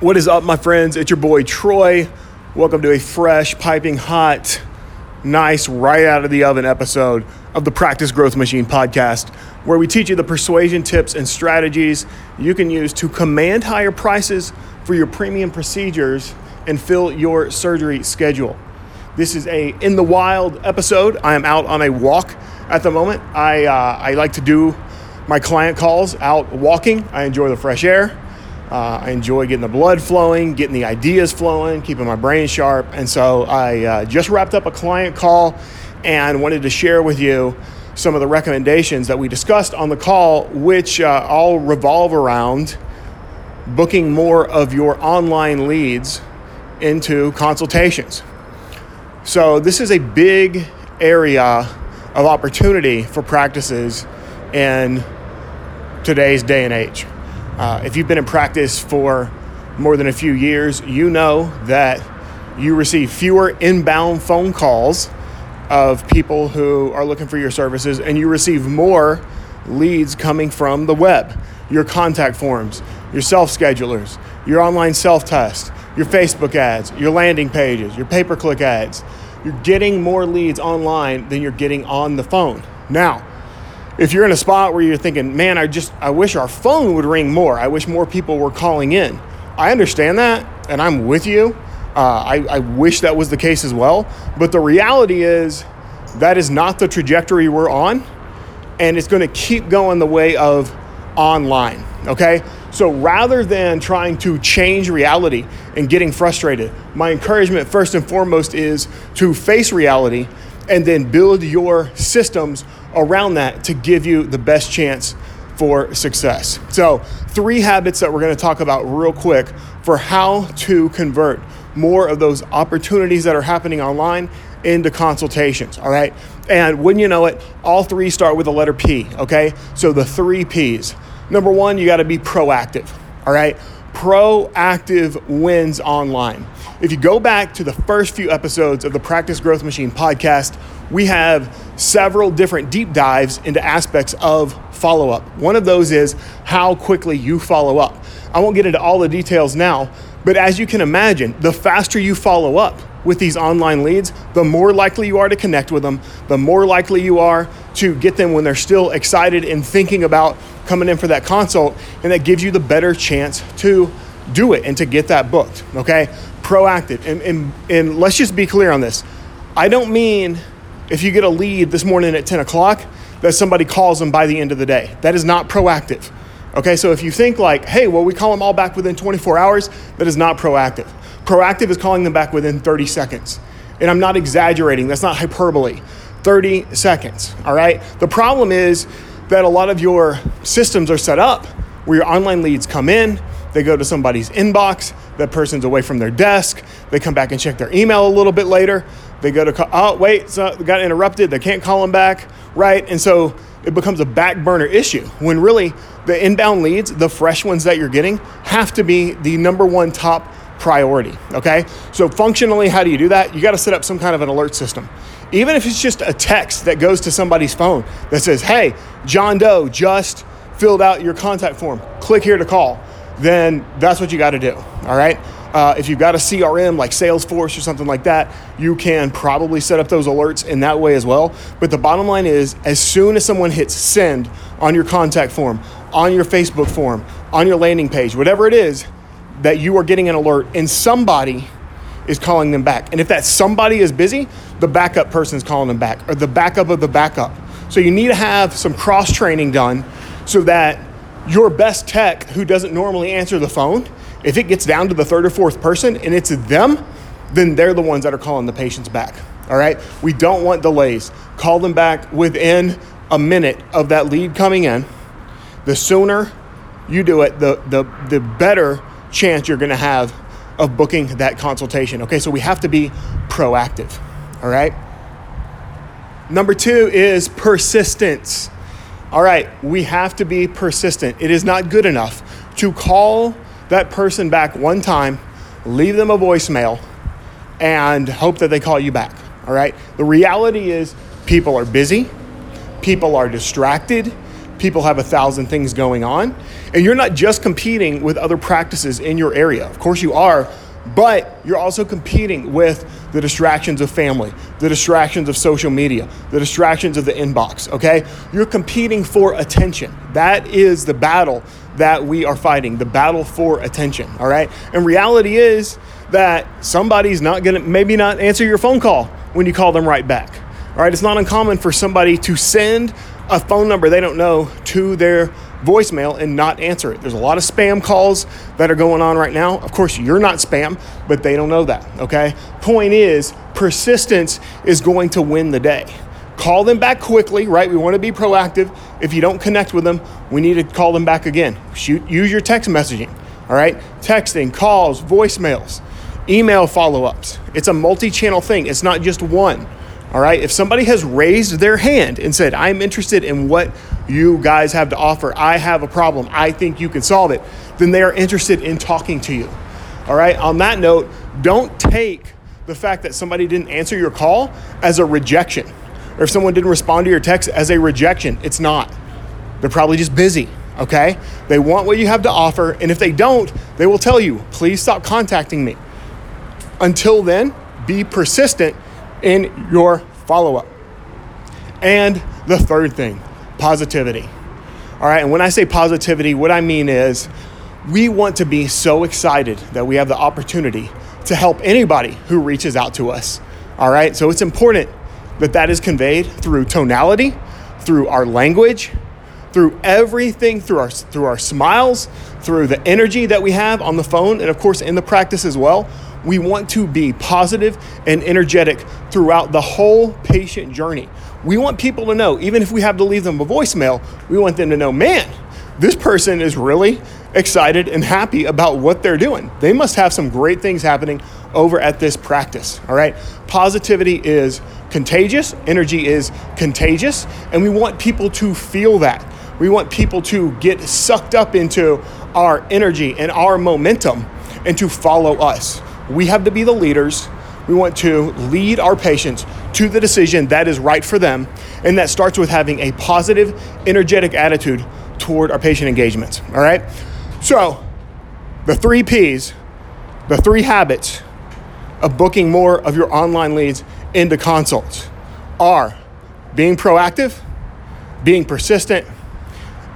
What is up, my friends? It's your boy Troy. Welcome to a fresh, piping hot, nice, right out of the oven episode of the Practice Growth Machine podcast, where we teach you the persuasion tips and strategies you can use to command higher prices for your premium procedures and fill your surgery schedule. This is a in the wild episode. I am out on a walk at the moment. I uh, I like to do my client calls out walking. I enjoy the fresh air. Uh, I enjoy getting the blood flowing, getting the ideas flowing, keeping my brain sharp. And so I uh, just wrapped up a client call and wanted to share with you some of the recommendations that we discussed on the call, which uh, all revolve around booking more of your online leads into consultations. So, this is a big area of opportunity for practices in today's day and age. Uh, if you've been in practice for more than a few years, you know that you receive fewer inbound phone calls of people who are looking for your services, and you receive more leads coming from the web, your contact forms, your self schedulers, your online self test, your Facebook ads, your landing pages, your pay per click ads. You're getting more leads online than you're getting on the phone. Now, if you're in a spot where you're thinking, man, I just, I wish our phone would ring more. I wish more people were calling in. I understand that, and I'm with you. Uh, I, I wish that was the case as well. But the reality is, that is not the trajectory we're on, and it's going to keep going the way of online. Okay? So rather than trying to change reality and getting frustrated, my encouragement first and foremost is to face reality and then build your systems around that to give you the best chance for success. So, three habits that we're going to talk about real quick for how to convert more of those opportunities that are happening online into consultations. All right. And when you know it, all three start with the letter P. Okay. So, the three P's. Number one, you got to be proactive. All right. Proactive wins online. If you go back to the first few episodes of the Practice Growth Machine podcast, we have several different deep dives into aspects of follow up. One of those is how quickly you follow up. I won't get into all the details now, but as you can imagine, the faster you follow up with these online leads, the more likely you are to connect with them, the more likely you are to get them when they're still excited and thinking about coming in for that consult, and that gives you the better chance to do it and to get that booked. Okay? Proactive. And, and, and let's just be clear on this. I don't mean if you get a lead this morning at 10 o'clock that somebody calls them by the end of the day. That is not proactive. Okay, so if you think like, hey, well, we call them all back within 24 hours, that is not proactive. Proactive is calling them back within 30 seconds. And I'm not exaggerating, that's not hyperbole. 30 seconds, all right? The problem is that a lot of your systems are set up where your online leads come in, they go to somebody's inbox, that person's away from their desk, they come back and check their email a little bit later, they go to call, oh wait, so got interrupted, they can't call them back, right? And so it becomes a back burner issue when really the inbound leads, the fresh ones that you're getting, have to be the number one top priority, okay? So functionally, how do you do that? You got to set up some kind of an alert system. Even if it's just a text that goes to somebody's phone that says, "Hey, John Doe just filled out your contact form. Click here to call." then that's what you got to do. All right. Uh, if you've got a CRM like Salesforce or something like that, you can probably set up those alerts in that way as well. But the bottom line is, as soon as someone hits send on your contact form, on your Facebook form, on your landing page, whatever it is, that you are getting an alert and somebody is calling them back. And if that somebody is busy, the backup person is calling them back or the backup of the backup. So you need to have some cross training done so that your best tech who doesn't normally answer the phone, if it gets down to the third or fourth person and it's them, then they're the ones that are calling the patients back. All right? We don't want delays. Call them back within a minute of that lead coming in. The sooner you do it, the the the better chance you're going to have of booking that consultation. Okay? So we have to be proactive. All right? Number 2 is persistence. All right, we have to be persistent. It is not good enough to call that person back one time, leave them a voicemail, and hope that they call you back. All right, the reality is people are busy, people are distracted, people have a thousand things going on. And you're not just competing with other practices in your area. Of course, you are, but you're also competing with the distractions of family, the distractions of social media, the distractions of the inbox, okay? You're competing for attention. That is the battle that we are fighting, the battle for attention, all right? And reality is that somebody's not gonna maybe not answer your phone call when you call them right back. All right, it's not uncommon for somebody to send a phone number they don't know to their voicemail and not answer it. There's a lot of spam calls that are going on right now. Of course, you're not spam, but they don't know that, okay? Point is, persistence is going to win the day. Call them back quickly, right? We want to be proactive. If you don't connect with them, we need to call them back again. Shoot, use your text messaging, all right? Texting, calls, voicemails, email follow ups. It's a multi channel thing, it's not just one. All right, if somebody has raised their hand and said, I'm interested in what you guys have to offer, I have a problem, I think you can solve it, then they are interested in talking to you. All right, on that note, don't take the fact that somebody didn't answer your call as a rejection, or if someone didn't respond to your text as a rejection. It's not. They're probably just busy, okay? They want what you have to offer, and if they don't, they will tell you, please stop contacting me. Until then, be persistent in your follow up. And the third thing, positivity. All right, and when I say positivity, what I mean is we want to be so excited that we have the opportunity to help anybody who reaches out to us. All right, so it's important that that is conveyed through tonality, through our language, through everything, through our through our smiles, through the energy that we have on the phone, and of course in the practice as well we want to be positive and energetic throughout the whole patient journey. We want people to know, even if we have to leave them a voicemail, we want them to know, man, this person is really excited and happy about what they're doing. They must have some great things happening over at this practice. All right. Positivity is contagious, energy is contagious, and we want people to feel that. We want people to get sucked up into our energy and our momentum and to follow us. We have to be the leaders. We want to lead our patients to the decision that is right for them. And that starts with having a positive, energetic attitude toward our patient engagements. All right? So, the three P's, the three habits of booking more of your online leads into consults are being proactive, being persistent,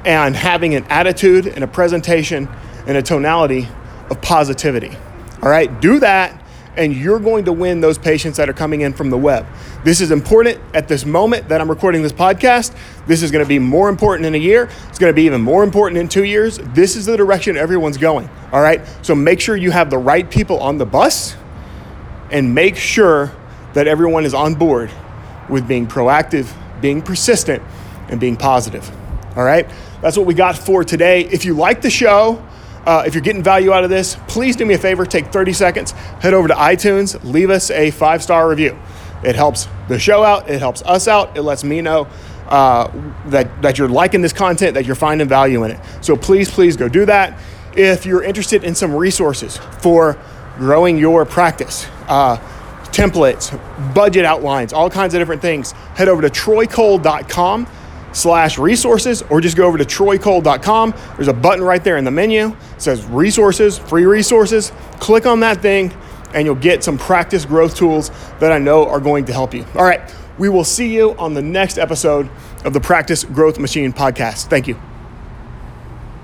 and having an attitude and a presentation and a tonality of positivity. All right, do that and you're going to win those patients that are coming in from the web. This is important at this moment that I'm recording this podcast. This is going to be more important in a year. It's going to be even more important in two years. This is the direction everyone's going. All right. So make sure you have the right people on the bus and make sure that everyone is on board with being proactive, being persistent, and being positive. All right. That's what we got for today. If you like the show, uh, if you're getting value out of this, please do me a favor, take 30 seconds, head over to iTunes, leave us a five star review. It helps the show out, it helps us out, it lets me know uh, that, that you're liking this content, that you're finding value in it. So please, please go do that. If you're interested in some resources for growing your practice, uh, templates, budget outlines, all kinds of different things, head over to troycole.com slash resources or just go over to troycole.com. There's a button right there in the menu. It says resources, free resources. Click on that thing and you'll get some practice growth tools that I know are going to help you. All right, we will see you on the next episode of the Practice Growth Machine podcast. Thank you.